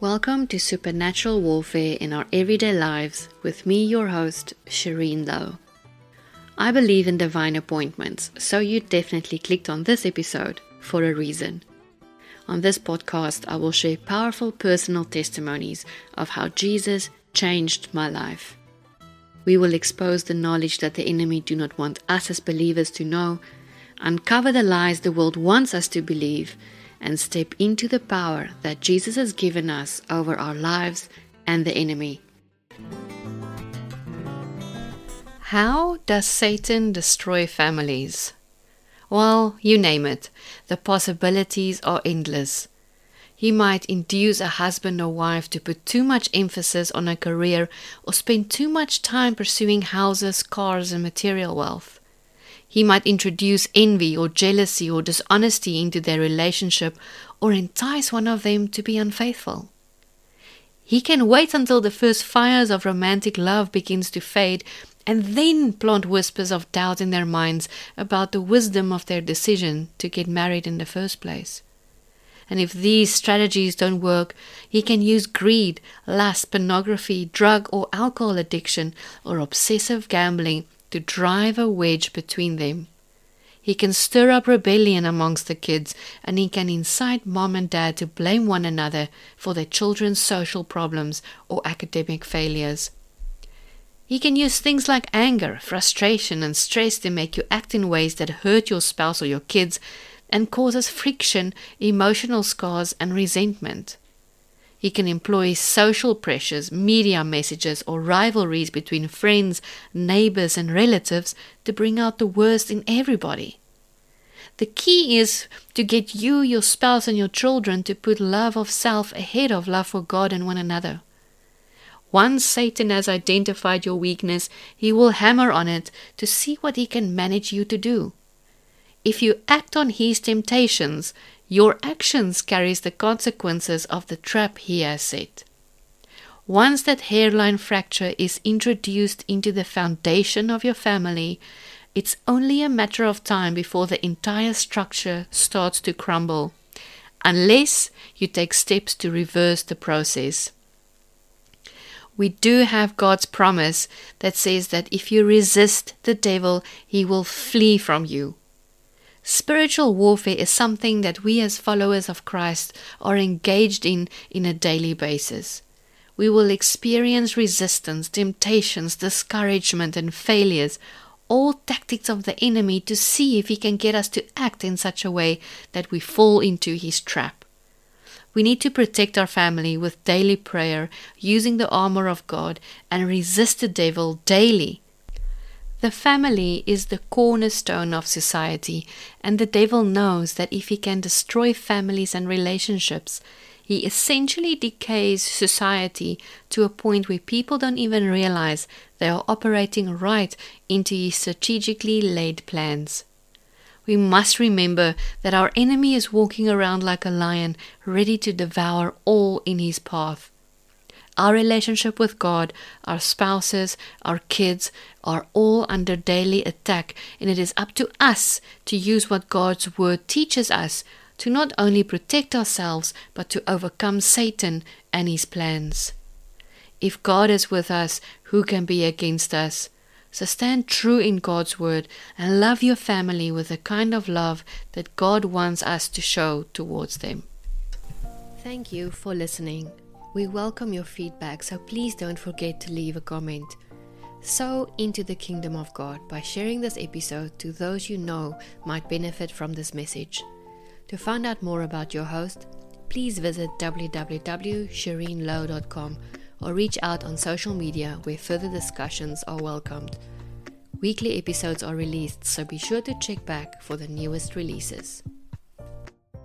Welcome to Supernatural Warfare in Our Everyday Lives with me, your host, Shireen Louw. I believe in divine appointments, so you definitely clicked on this episode for a reason. On this podcast, I will share powerful personal testimonies of how Jesus changed my life. We will expose the knowledge that the enemy do not want us as believers to know, uncover the lies the world wants us to believe, and step into the power that Jesus has given us over our lives and the enemy. How does Satan destroy families? Well, you name it, the possibilities are endless. He might induce a husband or wife to put too much emphasis on a career or spend too much time pursuing houses, cars, and material wealth. He might introduce envy or jealousy or dishonesty into their relationship or entice one of them to be unfaithful. He can wait until the first fires of romantic love begins to fade and then plant whispers of doubt in their minds about the wisdom of their decision to get married in the first place. And if these strategies don't work, he can use greed, lust, pornography, drug or alcohol addiction, or obsessive gambling to drive a wedge between them. He can stir up rebellion amongst the kids, and he can incite mom and dad to blame one another for their children's social problems or academic failures. He can use things like anger, frustration, and stress to make you act in ways that hurt your spouse or your kids and causes friction, emotional scars, and resentment. He can employ social pressures, media messages, or rivalries between friends, neighbors, and relatives to bring out the worst in everybody. The key is to get you, your spouse, and your children to put love of self ahead of love for God and one another. Once Satan has identified your weakness, he will hammer on it to see what he can manage you to do. If you act on his temptations, your actions carries the consequences of the trap he has set. Once that hairline fracture is introduced into the foundation of your family, it's only a matter of time before the entire structure starts to crumble, unless you take steps to reverse the process. We do have God's promise that says that if you resist the devil, he will flee from you. Spiritual warfare is something that we as followers of Christ are engaged in in a daily basis. We will experience resistance, temptations, discouragement, and failures, all tactics of the enemy to see if he can get us to act in such a way that we fall into his trap. We need to protect our family with daily prayer, using the armor of God, and resist the devil daily the family is the cornerstone of society, and the devil knows that if he can destroy families and relationships, he essentially decays society to a point where people don't even realize they are operating right into his strategically laid plans. We must remember that our enemy is walking around like a lion, ready to devour all in his path. Our relationship with God, our spouses, our kids are all under daily attack, and it is up to us to use what God's Word teaches us to not only protect ourselves, but to overcome Satan and his plans. If God is with us, who can be against us? So stand true in God's Word and love your family with the kind of love that God wants us to show towards them. Thank you for listening. We welcome your feedback, so please don't forget to leave a comment. Sow into the kingdom of God by sharing this episode to those you know might benefit from this message. To find out more about your host, please visit www.shireenlouw.com or reach out on social media where further discussions are welcomed. Weekly episodes are released, so be sure to check back for the newest releases.